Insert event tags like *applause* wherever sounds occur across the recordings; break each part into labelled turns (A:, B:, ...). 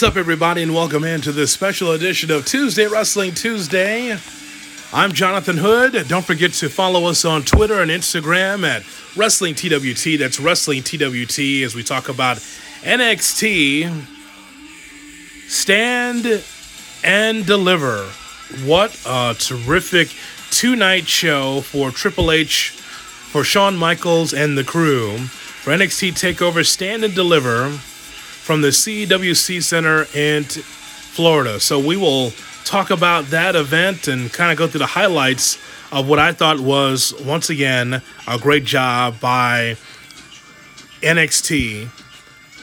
A: What's up, everybody, and welcome into this special edition of Tuesday Wrestling Tuesday. I'm Jonathan Hood. Don't forget to follow us on Twitter and Instagram at Wrestling TWT. That's Wrestling TWT as we talk about NXT. Stand and deliver. What a terrific two night show for Triple H, for Shawn Michaels and the crew. For NXT TakeOver Stand and Deliver from the CWC Center in Florida. So we will talk about that event and kind of go through the highlights of what I thought was, once again, a great job by NXT.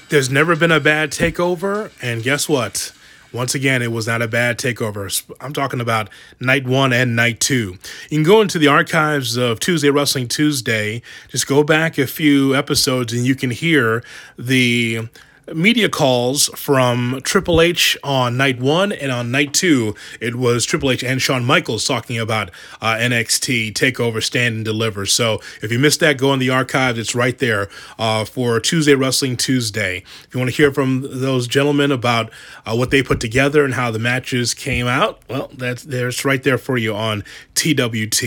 A: There's never been a bad takeover, and guess what? Once again, it was not a bad takeover. I'm talking about night one and night two. You can go into the archives of Tuesday Wrestling Tuesday, just go back a few episodes, and you can hear the media calls from Triple H on night one and on night two. It was Triple H and Shawn Michaels talking about uh, NXT Takeover Stand and Deliver. So if you missed that, go in the archives. It's right there uh, for Tuesday Wrestling Tuesday. If you want to hear from those gentlemen about uh, what they put together and how the matches came out, well, that's there's right there for you on TWT.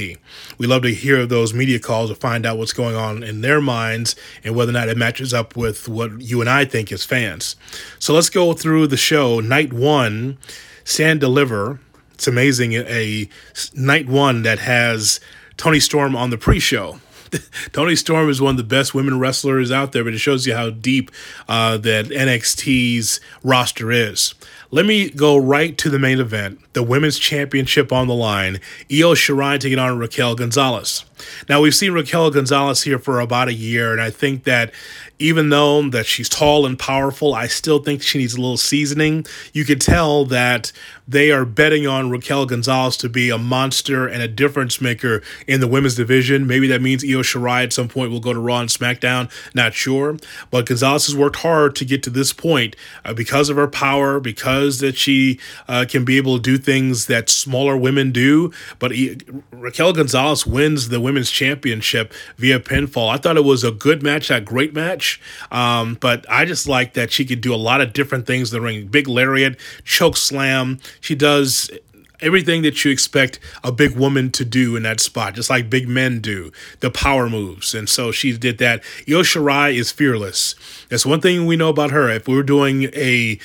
A: We love to hear those media calls to find out what's going on in their minds and whether or not it matches up with what you and I think is fans. So let's go through the show. Night one, Stand Deliver. It's amazing. A night one that has Toni Storm on the pre show. *laughs* Toni Storm is one of the best women wrestlers out there, but it shows you how deep uh, that NXT's roster is. Let me go right to the main event, the women's championship on the line. Io Shirai taking on Raquel Gonzalez. Now we've seen Raquel Gonzalez here for about a year, and I think that even though that she's tall and powerful, I still think she needs a little seasoning. You could tell that they are betting on Raquel Gonzalez to be a monster and a difference maker in the women's division. Maybe that means Io Shirai at some point will go to Raw and SmackDown. Not sure, but Gonzalez has worked hard to get to this point uh, because of her power, because that she uh, can be able to do things that smaller women do. But Raquel Gonzalez wins the women's championship via pinfall. I thought it was a good match, a great match. Um, but I just like that she could do a lot of different things in the ring. Big lariat, choke slam. She does everything that you expect a big woman to do in that spot, just like big men do, the power moves. And so she did that. Io Shirai is fearless. That's one thing we know about her. If we were doing a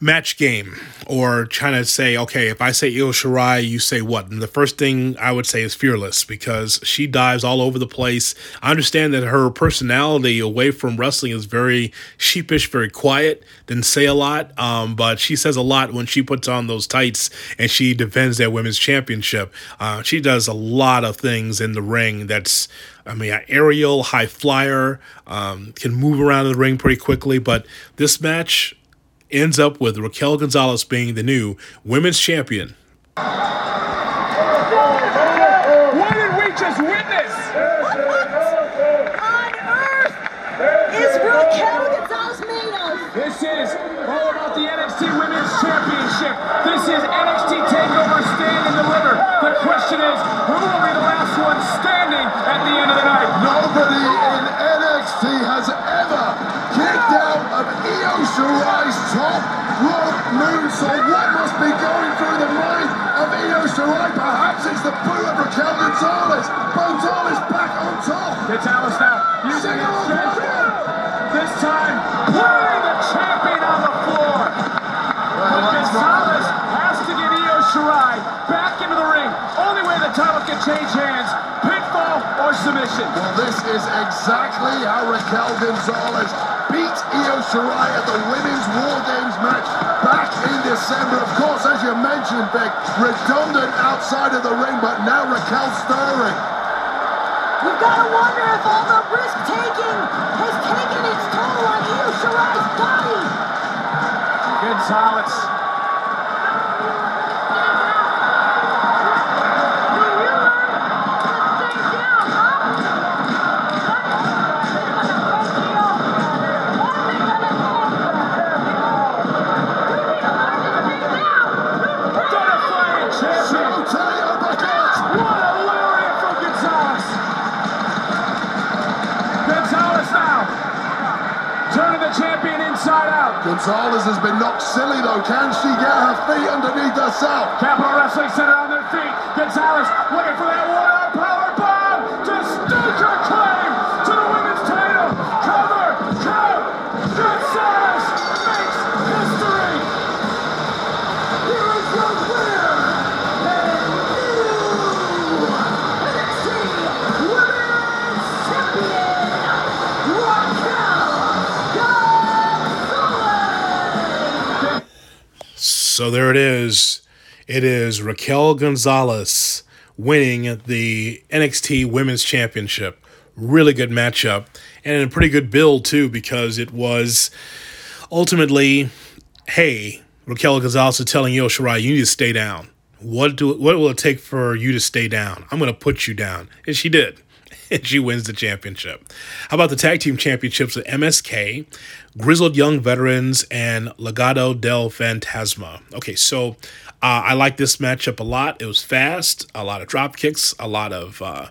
A: match game or trying to say, okay, if I say Io Shirai, you say what? And the first thing I would say is fearless because she dives all over the place. I understand that her personality away from wrestling is very sheepish, very quiet, didn't say a lot, um, but she says a lot when she puts on those tights and she defends that women's championship. Uh, she does a lot of things in the ring that's I mean, aerial, high flyer, um, can move around the ring pretty quickly. But this match, ends up with Raquel Gonzalez being the new women's champion.
B: What did we just witness?
C: What on earth is Raquel Gonzalez made of?
B: This is all about the NXT Women's Championship. This is NXT TakeOver Stand and Deliver. The question is, who will be the last one standing at the end of the night?
D: Nobody in NXT has ever kicked out of Io Shirai's top moonsault. What must be going through the mind of Io Shirai? Perhaps it's the boo of Raquel Gonzalez. Gonzalez back on top.
B: Gonzalez now using his strength. This time, putting the champion on the floor. But Gonzalez has to get Io Shirai back into the ring. Only way the title can change hands, pinfall or submission.
D: Well, this is exactly how Raquel Gonzalez beat Io Shirai at the Women's War Games match back in December. Of course, as you mentioned, Vic, redundant outside of the ring, but now Raquel stirring.
C: You've got to wonder if all the risk taking has taken its toll on Io Shirai's body.
B: Gonzalez. Inside out.
D: Gonzalez has been knocked silly though. Can she get her feet underneath herself?
B: Capitol Wrestling Center on their feet. Gonzalez looking for that one-arm power bomb to stake
A: So there it is. It is Raquel Gonzalez winning the NXT Women's Championship. Really good matchup and a pretty good build too because it was ultimately, hey, Raquel Gonzalez is telling Io Shirai, you need to stay down. What do what will it take for you to stay down? I'm gonna put you down. And she did. And she wins the championship. How about the tag team championships with MSK, Grizzled Young Veterans, and Legado del Fantasma? Okay, so uh, I like this matchup a lot. It was fast, a lot of drop kicks, a lot of uh,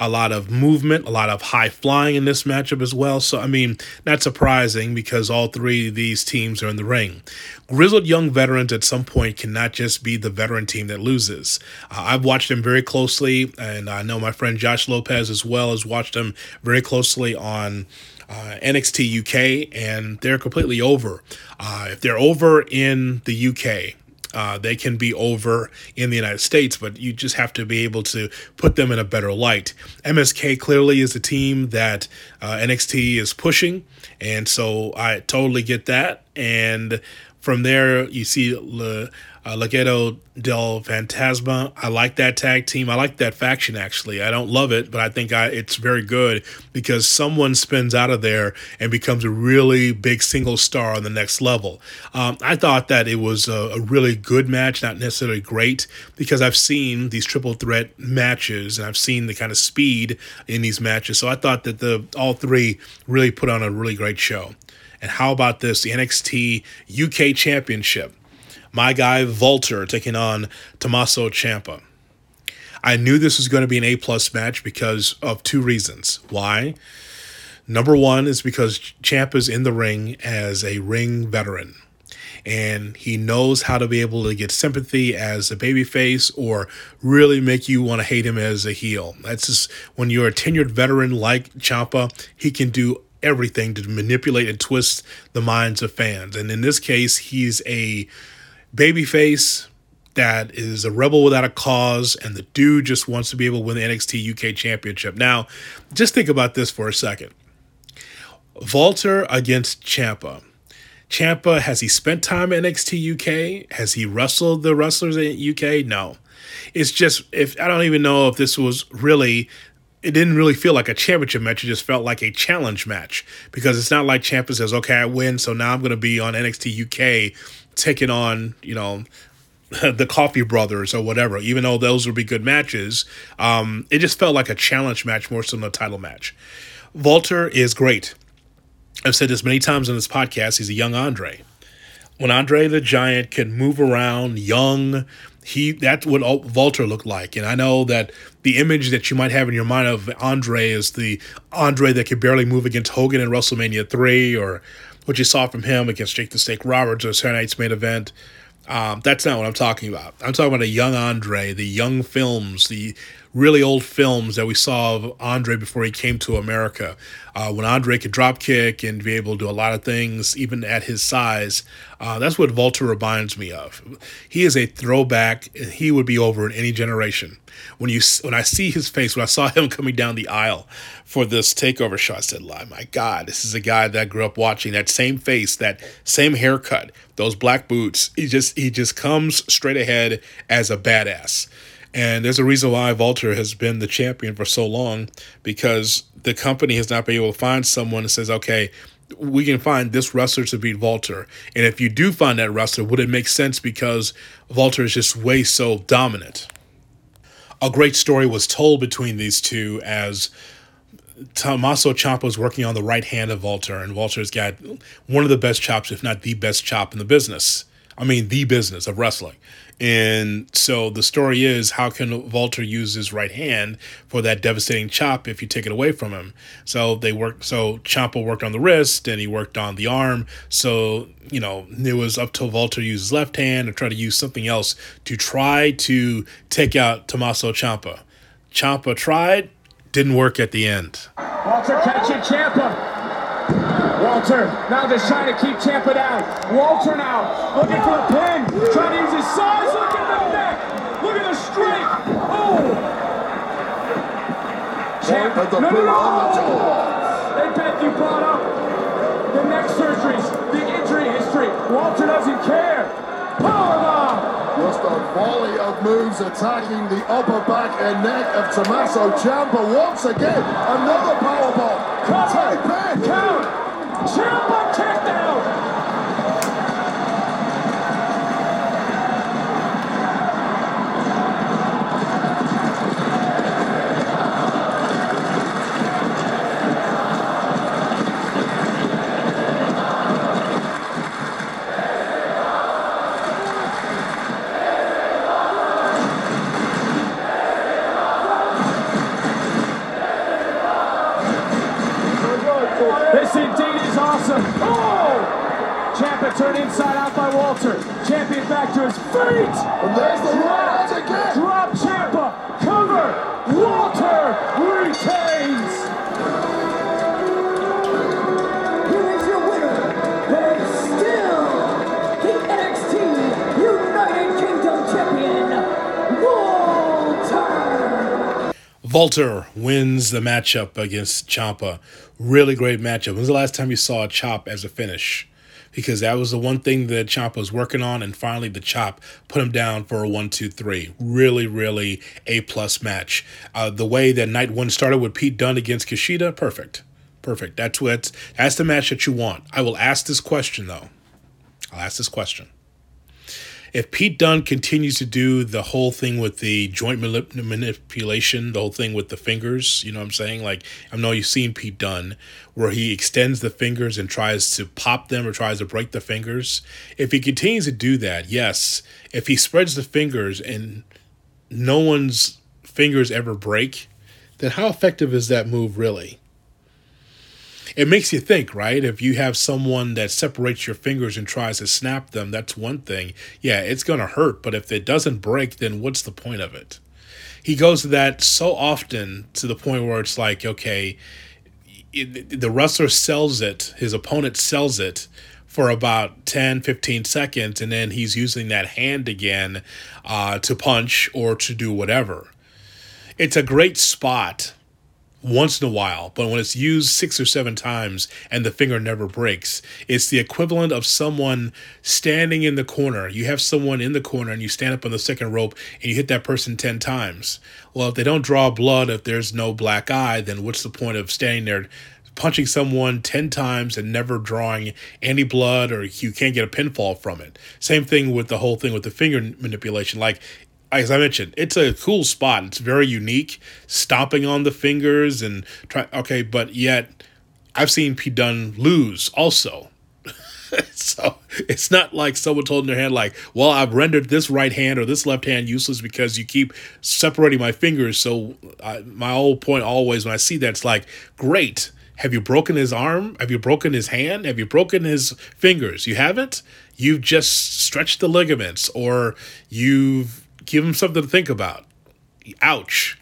A: a lot of movement, a lot of high flying in this matchup as well. So, I mean, not surprising because all three of these teams are in the ring. Grizzled young veterans at some point cannot just be the veteran team that loses. Uh, I've watched them very closely, and I know my friend Josh Lopez as well has watched them very closely on. Uh, NXT UK, and they're completely over. Uh, if they're over in the UK, uh, they can be over in the United States, but you just have to be able to put them in a better light. MSK clearly is a team that uh, NXT is pushing, and so I totally get that. And from there, you see Le, uh, Legado del Fantasma. I like that tag team. I like that faction actually. I don't love it, but I think I, it's very good because someone spins out of there and becomes a really big single star on the next level. Um, I thought that it was a, a really good match, not necessarily great, because I've seen these triple threat matches and I've seen the kind of speed in these matches. So I thought that the all three really put on a really great show. And how about this? The NXT UK Championship. My guy Volter taking on Tommaso Ciampa. I knew this was going to be an A plus match because of two reasons. Why? Number one is because Ciampa's in the ring as a ring veteran. And he knows how to be able to get sympathy as a babyface or really make you want to hate him as a heel. That's just when you're a tenured veteran like Ciampa, he can do everything to manipulate and twist the minds of fans. And in this case, he's a babyface that is a rebel without a cause, and the dude just wants to be able to win the NXT UK Championship. Now, just think about this for a second. Volter against Ciampa. Ciampa, has he spent time at NXT UK? Has he wrestled the wrestlers in UK? No. It's just if I don't even know if this was really it didn't really feel like a championship match. It just felt like a challenge match because it's not like Ciampa says, "Okay, I win, so now I'm going to be on NXT UK taking on you know *laughs* the Coffey Brothers or whatever." Even though those would be good matches, um, it just felt like a challenge match more so than a title match. Volter is great. I've said this many times on this podcast. He's a young Andre. When Andre the Giant can move around, young, he that's what Volter looked like. And I know that the image that you might have in your mind of Andre is the Andre that could barely move against Hogan in WrestleMania 3 or what you saw from him against Jake the Snake Roberts or Saturday Night's main event. Um, that's not what I'm talking about. I'm talking about a young Andre, the young films, the really old films that we saw of Andre before he came to America. Uh, when Andre could drop kick and be able to do a lot of things, even at his size, uh, that's what Volter reminds me of. He is a throwback, and he would be over in any generation. When you when I see his face, when I saw *laughs* him coming down the aisle for this takeover show, I said, "My God, this is a guy that I grew up watching. That same face, that same haircut, those black boots. He just he just comes straight ahead as a badass." And there's a reason why Volter has been the champion for so long because the company has not been able to find someone that says, okay, we can find this wrestler to beat Volter. And if you do find that wrestler, would it make sense because Volter is just way so dominant? A great story was told between these two as Tommaso Ciampa was working on the right hand of Volter, and Volter's got one of the best chops, if not the best chop in the business. I mean, the business of wrestling. And so the story is how can Walter use his right hand for that devastating chop if you take it away from him? So they worked, so Ciampa worked on the wrist and he worked on the arm. So, you know, it was up to Walter use his left hand and try to use something else to try to take out Tommaso Ciampa. Ciampa tried, didn't work at the end.
B: Walter catching Ciampa. Walter now just trying to keep Ciampa down. Walter now looking for a pin, trying to use his size. Look at the neck. Look at the strength. Oh.
D: Ciampa.
B: No, no,
D: boot on the
B: no. Hey, Beth, you brought up the neck surgeries, the injury history. Walter doesn't care. Powerbomb.
D: Just a volley of moves attacking the upper back and neck of Tommaso Ciampa once again. Another powerbomb.
B: Cover.
D: Take pin.
B: Count. Ciampa kicked Walter
A: wins the matchup against Ciampa. Really great matchup. When was the last time you saw a chop as a finish? Because that was the one thing that Ciampa was working on, and finally the chop put him down for a one, two, three. Really, really a plus match. Uh, the way that night one started with Pete Dunne against Kushida, perfect, perfect. That's what that's the match that you want. I will ask this question though. I'll ask this question if Pete Dunne continues to do the whole thing with the joint manip- manipulation, the whole thing with the fingers, you know what I'm saying? Like, I know you've seen Pete Dunne where he extends the fingers and tries to pop them or tries to break the fingers. If he continues to do that, yes. If he spreads the fingers and no one's fingers ever break, then how effective is that move really? It makes you think, right? If you have someone that separates your fingers and tries to snap them, that's one thing. Yeah, it's going to hurt, but if it doesn't break, then what's the point of it? He goes to that so often to the point where it's like, okay, it, the wrestler sells it, his opponent sells it for about 10, 15 seconds, and then he's using that hand again uh, to punch or to do whatever. It's a great spot once in a while, but when it's used six or seven times and the finger never breaks, it's the equivalent of someone standing in the corner. You have someone in the corner and you stand up on the second rope and you hit that person 10 times. Well, if they don't draw blood, if there's no black eye, then what's the point of standing there? Punching someone 10 times and never drawing any blood, or you can't get a pinfall from it. Same thing with the whole thing with the finger manipulation. Like, as I mentioned, it's a cool spot. It's very unique, stomping on the fingers and try. Okay, but yet I've seen Pete Dunne lose also. *laughs* so it's not like someone told in their hand, like, "Well, I've rendered this right hand or this left hand useless because you keep separating my fingers." So uh, my whole point always when I see that, it's like, "Great." Have you broken his arm? Have you broken his hand? Have you broken his fingers? You haven't? You've just stretched the ligaments or you've give him something to think about. Ouch.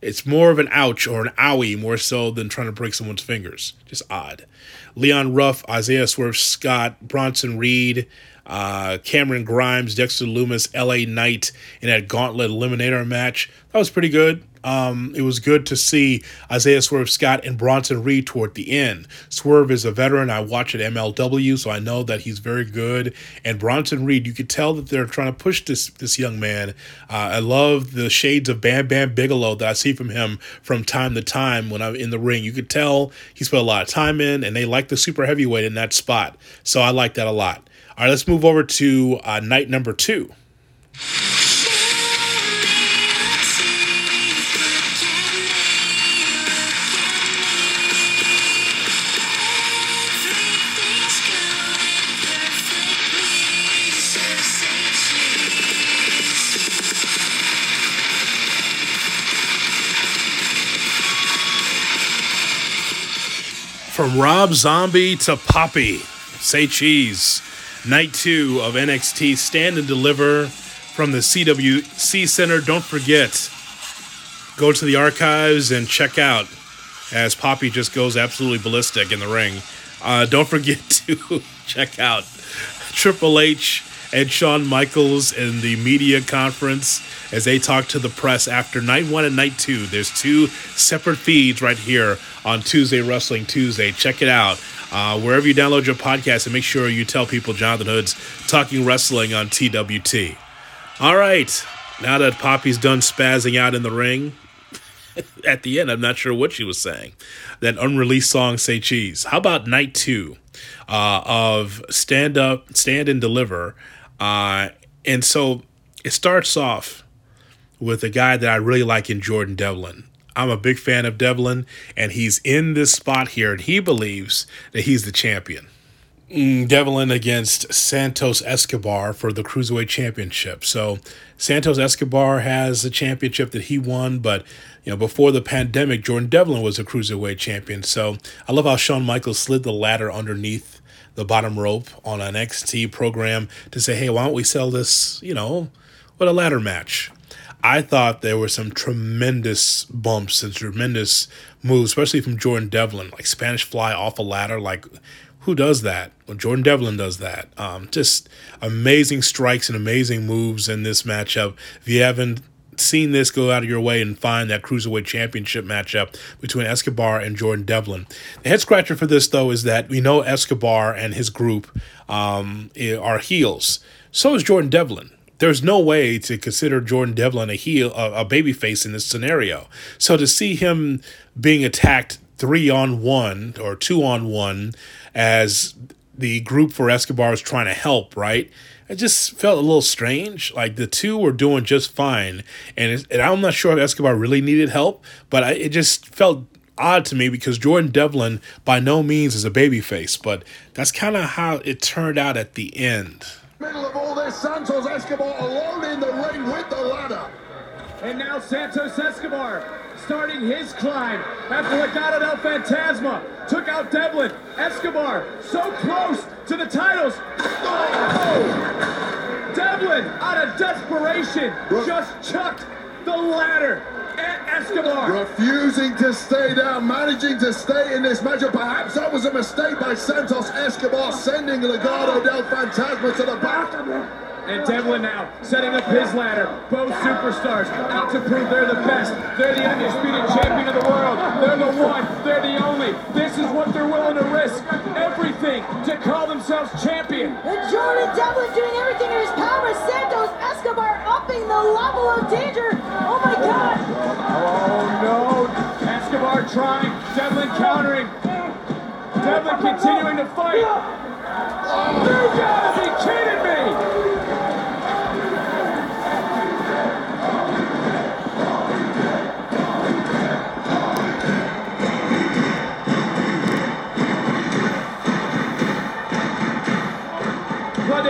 A: It's more of an ouch or an owie more so than trying to break someone's fingers. Just odd. Leon Ruff, Isaiah Swerve Scott, Bronson Reed, uh, Cameron Grimes, Dexter Lumis, LA Knight in that gauntlet eliminator match. That was pretty good. Um, it was good to see Isaiah Swerve Scott and Bronson Reed toward the end. Swerve is a veteran. I watch at MLW, so I know that he's very good. And Bronson Reed, you could tell that they're trying to push this this young man. Uh, I love the shades of Bam Bam Bigelow that I see from him from time to time when I'm in the ring. You could tell he's put a lot of time in, and they like the super heavyweight in that spot. So I like that a lot. All right, let's move over to uh, night number two. From Rob Zombie to Poppy, say cheese. Night two of NXT Stand and Deliver from the CWC Center. Don't forget, go to the archives and check out as Poppy just goes absolutely ballistic in the ring. Uh, don't forget *laughs* to check out Triple H and Shawn Michaels in the media conference as they talk to the press after night one and night two. There's two separate feeds right here on Tuesday Wrestling Tuesday. Check it out. Uh, wherever you download your podcast and make sure you tell people Jonathan Hood's talking wrestling on TWT. All right. Now that Poppy's done spazzing out in the ring, *laughs* at the end, I'm not sure what she was saying. That unreleased song, Say Cheese. How about night two uh, of Stand Up, Stand and Deliver? Uh, and so it starts off with a guy that I really like in Jordan Devlin. I'm a big fan of Devlin, and he's in this spot here, and he believes that he's the champion. Mm, Devlin against Santos Escobar for the Cruiserweight Championship. So Santos Escobar has a championship that he won, but you know before the pandemic, Jordan Devlin was a Cruiserweight champion. So I love how Shawn Michaels slid the ladder underneath the bottom rope on an NXT program to say, hey, why don't we sell this, you know, with a ladder match? I thought there were some tremendous bumps and tremendous moves, especially from Jordan Devlin, like Spanish fly off a ladder. Like, who does that? Well, Jordan Devlin does that. Um, just amazing strikes and amazing moves in this matchup. If you haven't seen this, go out of your way and find that Cruiserweight Championship matchup between Escobar and Jordan Devlin. The head scratcher for this, though, is that we know Escobar and his group um, are heels. So is Jordan Devlin there's no way to consider Jordan Devlin a heel, a, a babyface in this scenario. So to see him being attacked three on one or two on one as the group for Escobar is trying to help, right? It just felt a little strange. Like the two were doing just fine, and, and I'm not sure if Escobar really needed help, but I, it just felt odd to me because Jordan Devlin by no means is a babyface, but that's kind of how it turned out at the end.
D: Middle of all this, Santos Escobar alone in the ring with the ladder.
B: And now Santos Escobar starting his climb after Legado del Fantasma took out Devlin. Escobar so close to the titles. Oh! Devlin, out of desperation, just chucked the ladder.
D: Refusing to stay down, managing to stay in this matchup. Perhaps that was a mistake by Santos Escobar, sending Legado oh. del Fantasma to the back.
B: And Devlin now setting up his ladder. Both superstars out to prove they're the best. They're the undisputed champion of the world. They're the one. They're the only. This is what they're willing to risk. To call themselves champion.
C: And Jordan Devlin doing everything in his power. Santos Escobar upping the level of danger. Oh my God.
B: Oh no. Escobar trying. Devlin countering. Devlin continuing to fight. Oh, you gotta be kidding me!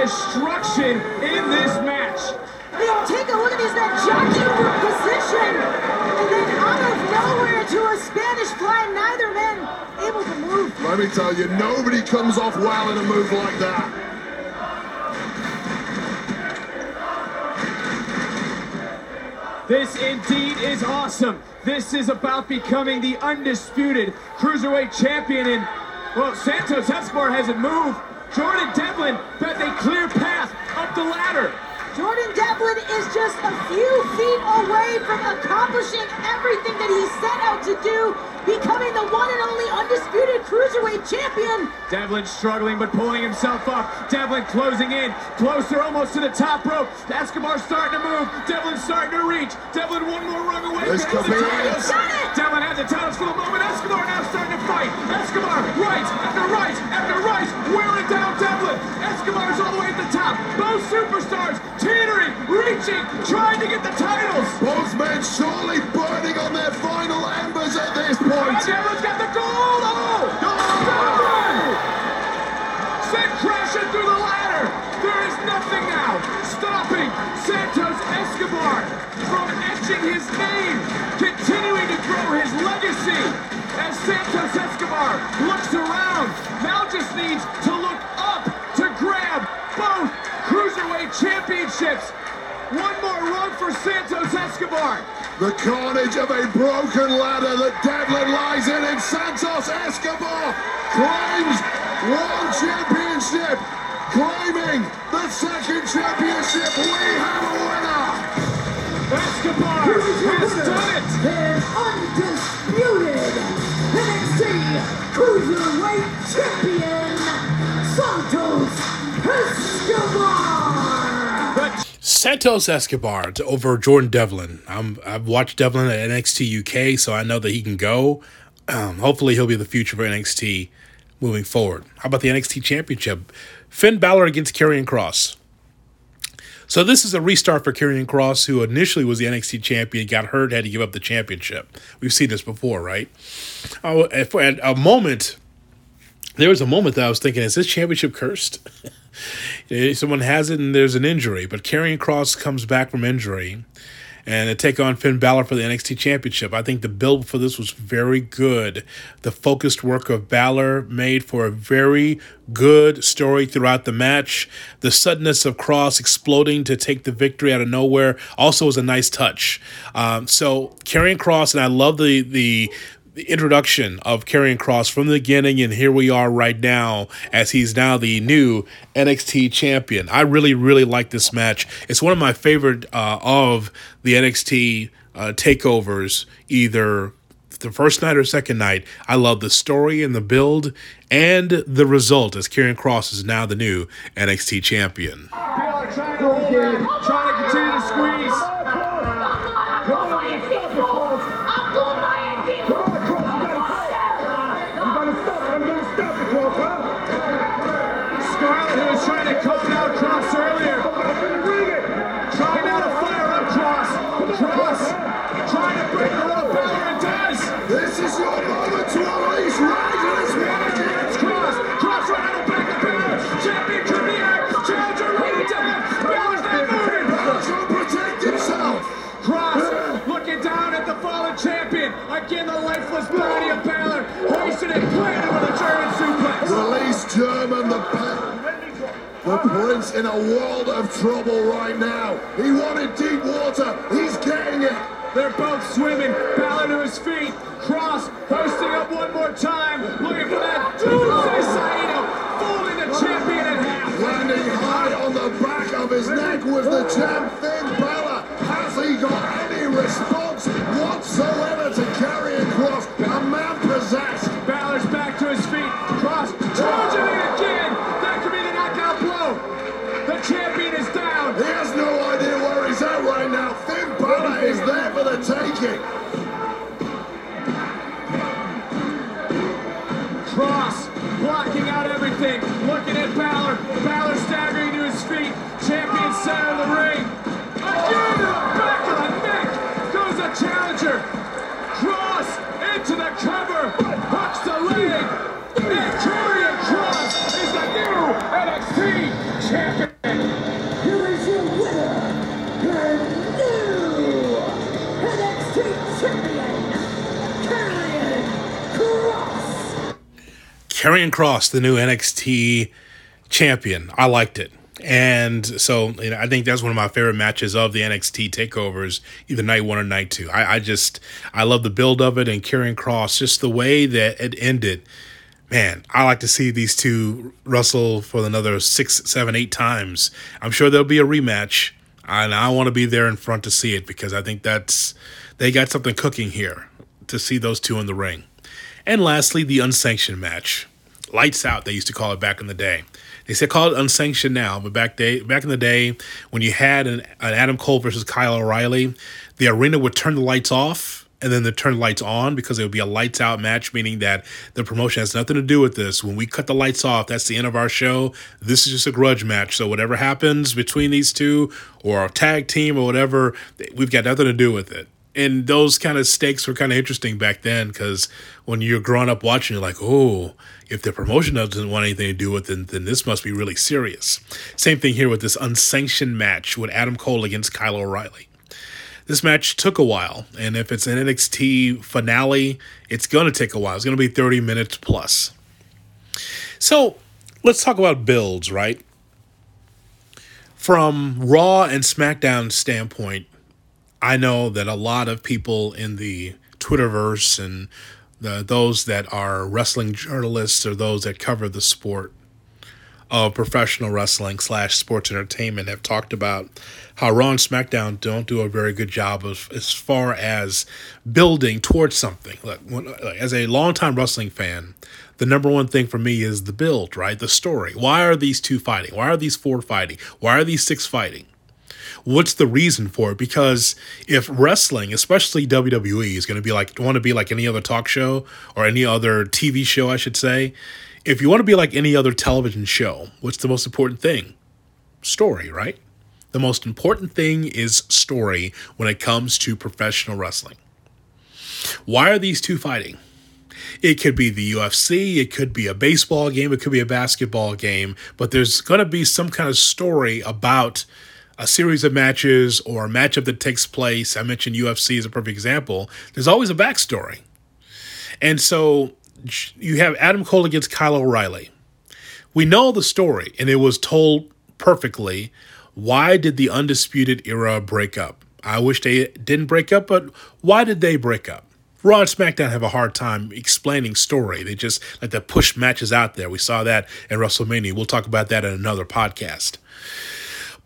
B: Destruction in this match.
C: Take a look at these men jockeying for position. And then out of nowhere to a Spanish fly, neither man able to move.
D: Let me tell you, nobody comes off well in a move like that.
B: This indeed is awesome. This is about becoming the undisputed cruiserweight champion. And well, Santos Escobar hasn't moved. Jordan Devlin bet they clear path up the ladder.
C: Jordan Devlin is just a few feet away from accomplishing everything that he set out to do, becoming the one and only undisputed cruiserweight champion.
B: Devlin struggling but pulling himself up. Devlin closing in, closer almost to the top rope. Escobar starting to move. Devlin starting to reach. Devlin one more rung away.
D: This
B: but has
D: could
B: the
D: be
B: titles.
C: it. Got it.
B: Devlin has the titles for the moment. Escobar now starting to fight. Escobar right after right after right, wearing down Devlin. Escobar's all the way at the top. Both superstars teetering, reaching, trying to get the titles.
D: Both men surely burning on their final embers at this
B: And
D: point.
B: Devlin's got the gold. Oh! Devlin! Sent crashing through the ladder. There is nothing now stopping Santos Escobar from etching his name, continuing to grow his legacy as Santos Escobar looks to needs to look up to grab both Cruiserweight Championships. One more run for Santos Escobar.
D: The carnage of a broken ladder that Devlin lies in, and Santos Escobar claims World Championship, claiming
C: Santos Escobar
A: over Jordan Devlin. I'm, I've watched Devlin at NXT UK, so I know that he can go. Um, hopefully, he'll be the future for NXT moving forward. How about the NXT Championship? Finn Balor against Karrion Kross. So this is a restart for Karrion Kross, who initially was the NXT champion, got hurt, had to give up the championship. We've seen this before, right? Oh, at a moment, there was a moment that I was thinking, is this championship cursed? *laughs* *laughs* Someone has it and there's an injury, but Karrion Kross comes back from injury and to take on Finn Balor for the NXT Championship. I think the build for this was very good. The focused work of Balor made for a very good story throughout the match. The suddenness of Kross exploding to take the victory out of nowhere also was a nice touch. Um, so Karrion Kross, and I love the the the introduction of Karrion Kross from the beginning, and here we are right now as he's now the new NXT champion. I really, really like this match. It's one of my favorite uh, of the NXT uh, takeovers, either the first night or second night. I love the story and the build and the result as Karrion Kross is now the new NXT champion.
B: Kross. Kross trying to break the rope. Balor does.
D: This is your moment to unleash rage and it's working.
B: It's Kross. Kross right on the back of Balor. Champion out. Challenger to him. Balor's not moving.
D: Balor trying to protect himself.
B: Kross looking down at the fallen champion. Again, the lifeless body of Balor. Hoisted and planted with a German suplex.
D: Release German, the pe- the prince in a world of trouble right now. He wanted deep water. He's getting it.
B: They're both swimming. Balor to his feet. For the
D: taking.
B: Kross blocking out everything, looking at Balor. Karrion Kross, the new NXT champion.
A: I liked it. And so you know, I think that's one of my favorite matches of the NXT takeovers, either night one or night two. I, I just I love the build of it and Karrion Kross, just the way that it ended. Man, I like to see these two wrestle for another six, seven, eight times. I'm sure there'll be a rematch, and I want to be there in front to see it because I think that's they got something cooking here to see those two in the ring. And lastly, the unsanctioned match. Lights out, they used to call it back in the day. They say call it unsanctioned now, but back day back in the day when you had an, an Adam Cole versus Kyle O'Reilly, the arena would turn the lights off and then they turn the lights on because it would be a lights out match, meaning that the promotion has nothing to do with this. When we cut the lights off, that's the end of our show. This is just a grudge match. So whatever happens between these two or a tag team or whatever, we've got nothing to do with it and those kind of stakes were kind of interesting back then because when you're growing up watching, you're like, oh, if the promotion doesn't want anything to do with it, then, this must be really serious. Same thing here with this unsanctioned match with Adam Cole against Kyle O'Reilly. This match took a while, and if it's an NXT finale, it's going to take a while. It's going to be 30 minutes plus. So let's talk about builds, right? From Raw and SmackDown standpoint, I know that a lot of people in the Twitterverse and the, those that are wrestling journalists or those that cover the sport of professional wrestling slash sports entertainment have talked about how Raw and SmackDown don't do a very good job of as far as building towards something. Like, when, as a longtime wrestling fan, the number one thing for me is the build, right? The story. Why are these two fighting? Why are these four fighting? Why are these six fighting? What's the reason for it? Because if wrestling, especially WWE, is going to be like want to be like any other talk show or any other TV show, I should say, if you want to be like any other television show, what's the most important thing? Story, right? The most important thing is story when it comes to professional wrestling. Why are these two fighting? It could be the UFC, it could be a baseball game, it could be a basketball game, but there's going to be some kind of story about a series of matches or a matchup that takes place. I mentioned UFC as a perfect example. There's always a backstory. And so you have Adam Cole against Kyle O'Reilly. We know the story, and it was told perfectly. Why did the Undisputed Era break up? I wish they didn't break up, but why did they break up? Raw and SmackDown have a hard time explaining story. They just like to push matches out there. We saw that at WrestleMania. We'll talk about that in another podcast.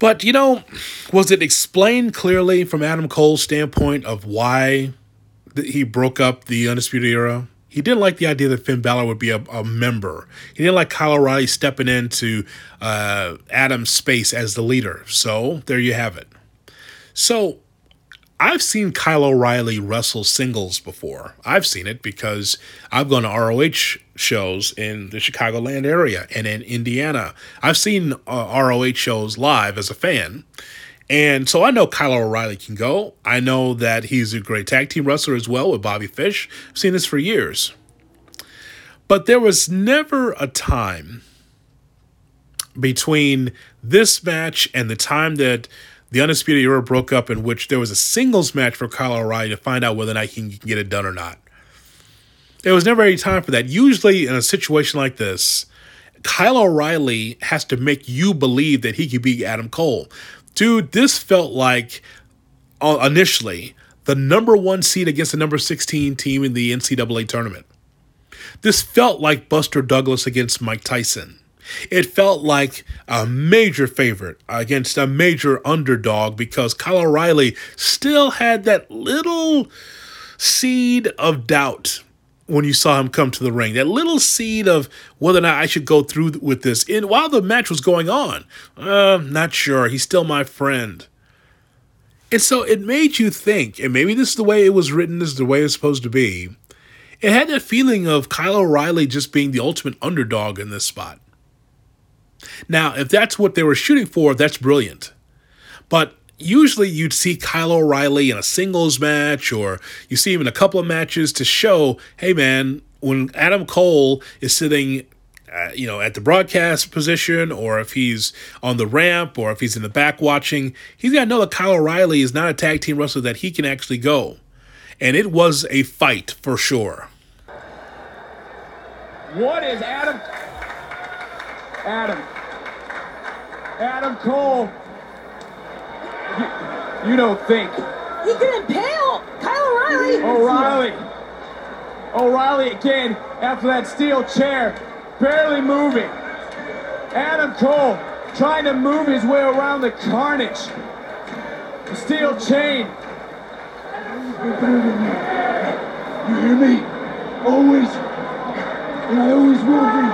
A: But you know, was it explained clearly from Adam Cole's standpoint of why he broke up the Undisputed Era? He didn't like the idea that Finn Balor would be a, a member. He didn't like Kyle O'Reilly stepping into uh, Adam's space as the leader. So there you have it. So I've seen Kyle O'Reilly wrestle singles before. I've seen it because I've gone to ROH shows in the Chicagoland area and in Indiana. I've seen uh, ROH shows live as a fan. And so I know Kyle O'Reilly can go. I know that he's a great tag team wrestler as well with Bobby Fish. I've seen this for years. But there was never a time between this match and the time that the Undisputed Era broke up in which there was a singles match for Kyle O'Reilly to find out whether or not he can get it done or not. There was never any time for that. Usually, in a situation like this, Kyle O'Reilly has to make you believe that he could beat Adam Cole. Dude, this felt like uh, initially the number one seed against the number 16 team in the NCAA tournament. This felt like Buster Douglas against Mike Tyson. It felt like a major favorite against a major underdog because Kyle O'Reilly still had that little seed of doubt when you saw him come to the ring. That little seed of whether or not I should go through with this. And while the match was going on, uh, not sure. He's still my friend. And so it made you think, and maybe this is the way it was written, this is the way it's supposed to be. It had that feeling of Kyle O'Reilly just being the ultimate underdog in this spot. Now, if that's what they were shooting for, that's brilliant. But usually you'd see Kyle O'Reilly in a singles match or you see him in a couple of matches to show, hey man, when Adam Cole is sitting uh, you know, at the broadcast position, or if he's on the ramp, or if he's in the back watching, he's got to know that Kyle O'Reilly is not a tag team wrestler that he can actually go. And it was a fight for sure.
B: What is Adam? Adam. Adam Cole. You, you don't think.
C: He can impale Kyle O'Reilly.
B: O'Reilly. O'Reilly again after that steel chair. Barely moving. Adam Cole trying to move his way around the carnage. The steel chain.
D: You hear me? Always. And I always will be.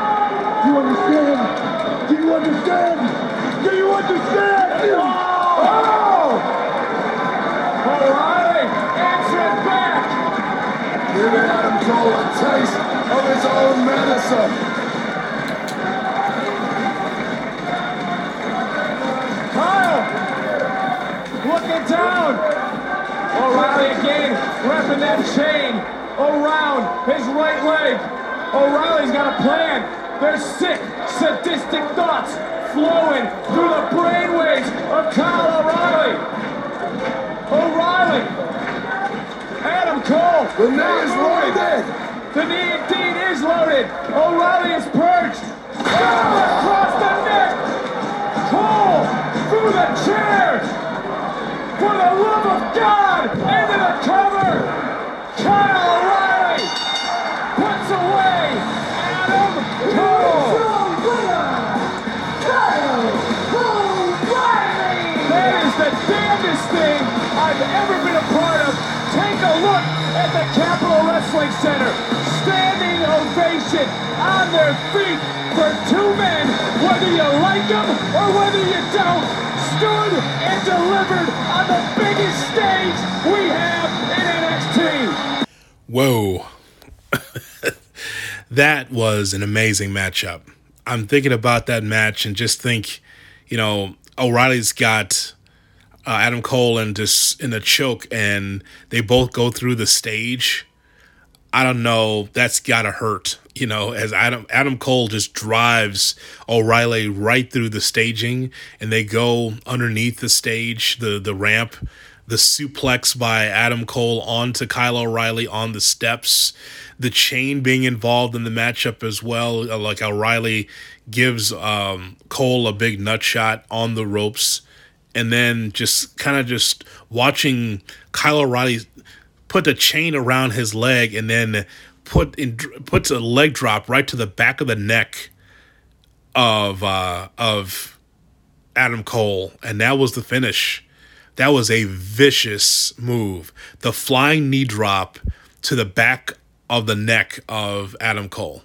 D: Do you understand? Do you understand? Do you understand?
B: Oh! O'Reilly answering back.
D: Giving Adam Cole a taste of his own medicine.
B: Kyle looking down. O'Reilly again wrapping that chain around his right leg. O'Reilly's got a plan. There's sick, sadistic thoughts flowing through the brainwaves of Kyle O'Reilly. O'Reilly. Adam Cole.
D: The knee is loaded.
B: The knee indeed is loaded. O'Reilly is perched. Down across the neck. Cole through the chair. For the love of God, into the cover. Kyle I've ever been a part of. Take a look at the Capitol Wrestling Center. Standing ovation on their feet for two men, whether you like them or whether you don't, stood and delivered on the biggest stage we have in NXT.
A: Whoa. *laughs* that was an amazing matchup. I'm thinking about that match and just think, you know, O'Reilly's got uh, Adam Cole and just in a choke, and they both go through the stage. I don't know. That's gotta hurt, you know. As Adam Adam Cole just drives O'Reilly right through the staging, and they go underneath the stage, the the ramp, the suplex by Adam Cole onto Kyle O'Reilly on the steps, the chain being involved in the matchup as well. uh, Like O'Reilly gives um, Cole a big nut shot on the ropes, and then just kind of just watching Kyle O'Reilly put the chain around his leg and then put in puts a leg drop right to the back of the neck of uh, of Adam Cole, and that was the finish. That was a vicious move. The flying knee drop to the back of the neck of Adam Cole.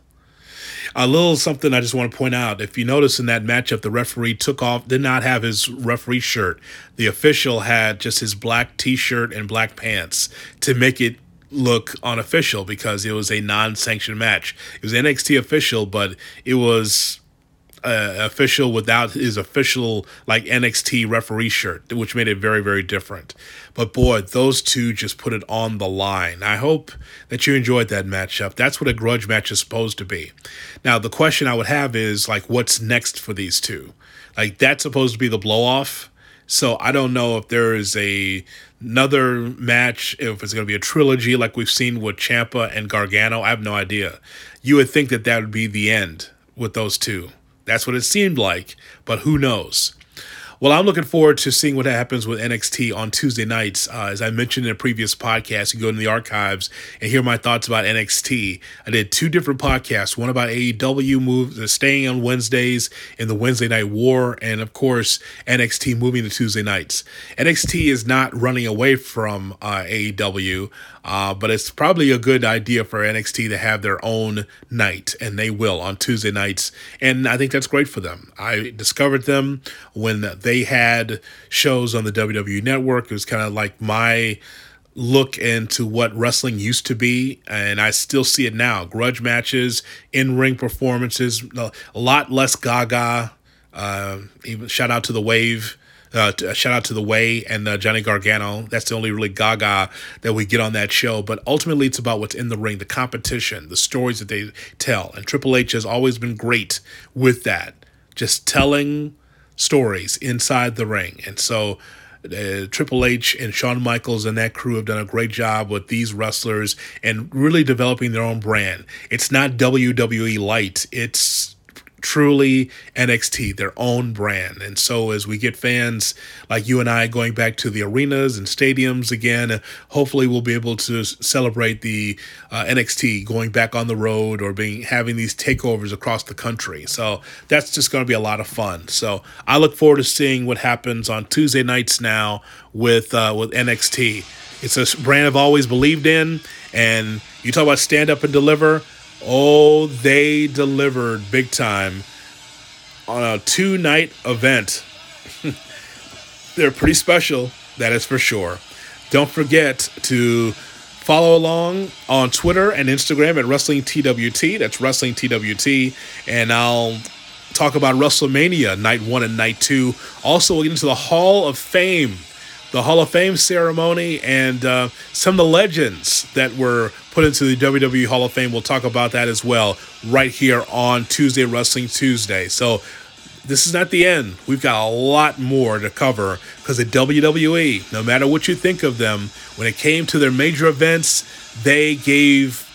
A: A little something I just want to point out. If you notice in that matchup, the referee took off, did not have his referee shirt. The official had just his black t shirt and black pants to make it look unofficial because it was a non sanctioned match. It was NXT official, but it was uh, official without his official like NXT referee shirt, which made it very very different. But boy, those two just put it on the line. I hope that you enjoyed that matchup. That's what a grudge match is supposed to be. Now, the question I would have is like, what's next for these two? Like that's supposed to be the blow off. So I don't know if there is a another match, if it's going to be a trilogy like we've seen with Ciampa and Gargano. I have no idea. You would think that that would be the end with those two. That's what it seemed like, but who knows? Well, I'm looking forward to seeing what happens with NXT on Tuesday nights. Uh, as I mentioned in a previous podcast, you go in the archives and hear my thoughts about NXT. I did two different podcasts, one about AEW moves, staying on Wednesdays in the Wednesday Night War, and of course, NXT moving to Tuesday nights. NXT is not running away from uh, AEW. Uh, but it's probably a good idea for NXT to have their own night, and they will on Tuesday nights. And I think that's great for them. I discovered them when they had shows on the WWE Network. It was kind of like my look into what wrestling used to be, and I still see it now. Grudge matches, in ring performances, a lot less gaga. Uh, even shout out to the Wave. Uh, t- uh, shout out to the Way and uh, Johnny Gargano. That's the only really gaga that we get on that show. But ultimately, it's about what's in the ring, the competition, the stories that they tell. And Triple H has always been great with that, just telling stories inside the ring. And so uh, Triple H and Shawn Michaels and that crew have done a great job with these wrestlers and really developing their own brand. It's not WWE light. It's truly NXT, their own brand. And so as we get fans like you and I going back to the arenas and stadiums again, hopefully we'll be able to celebrate the uh, NXT going back on the road or being having these takeovers across the country. So that's just going to be a lot of fun. So I look forward to seeing what happens on Tuesday nights now with uh, with NXT. It's a brand I've always believed in, and you talk about stand up and deliver. Oh, they delivered big time on a two night event. *laughs* They're pretty special, that is for sure. Don't forget to follow along on Twitter and Instagram at Wrestling TWT. That's Wrestling TWT. And I'll talk about WrestleMania night one and night two. Also, we'll get into the Hall of Fame the Hall of Fame ceremony and uh, some of the legends that were put into the WWE Hall of Fame. We'll talk about that as well right here on Tuesday Wrestling Tuesday. So this is not the end. We've got a lot more to cover because the WWE, no matter what you think of them, when it came to their major events, they gave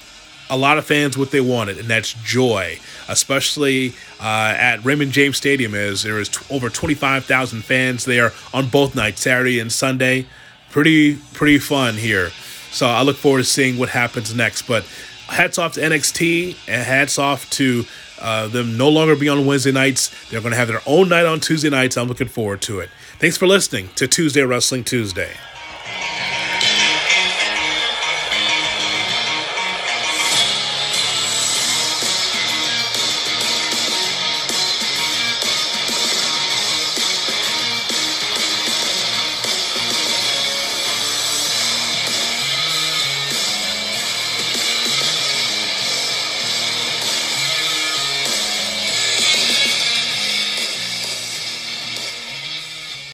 A: a lot of fans what they wanted, and that's joy, especially uh, at Raymond James Stadium, as there is t- over 25,000 fans there on both nights, Saturday and Sunday. Pretty, pretty fun here. So I look forward to seeing what happens next. But hats off to NXT and hats off to uh, them no longer be on Wednesday nights. They're going to have their own night on Tuesday nights. I'm looking forward to it. Thanks for listening to Tuesday Wrestling Tuesday.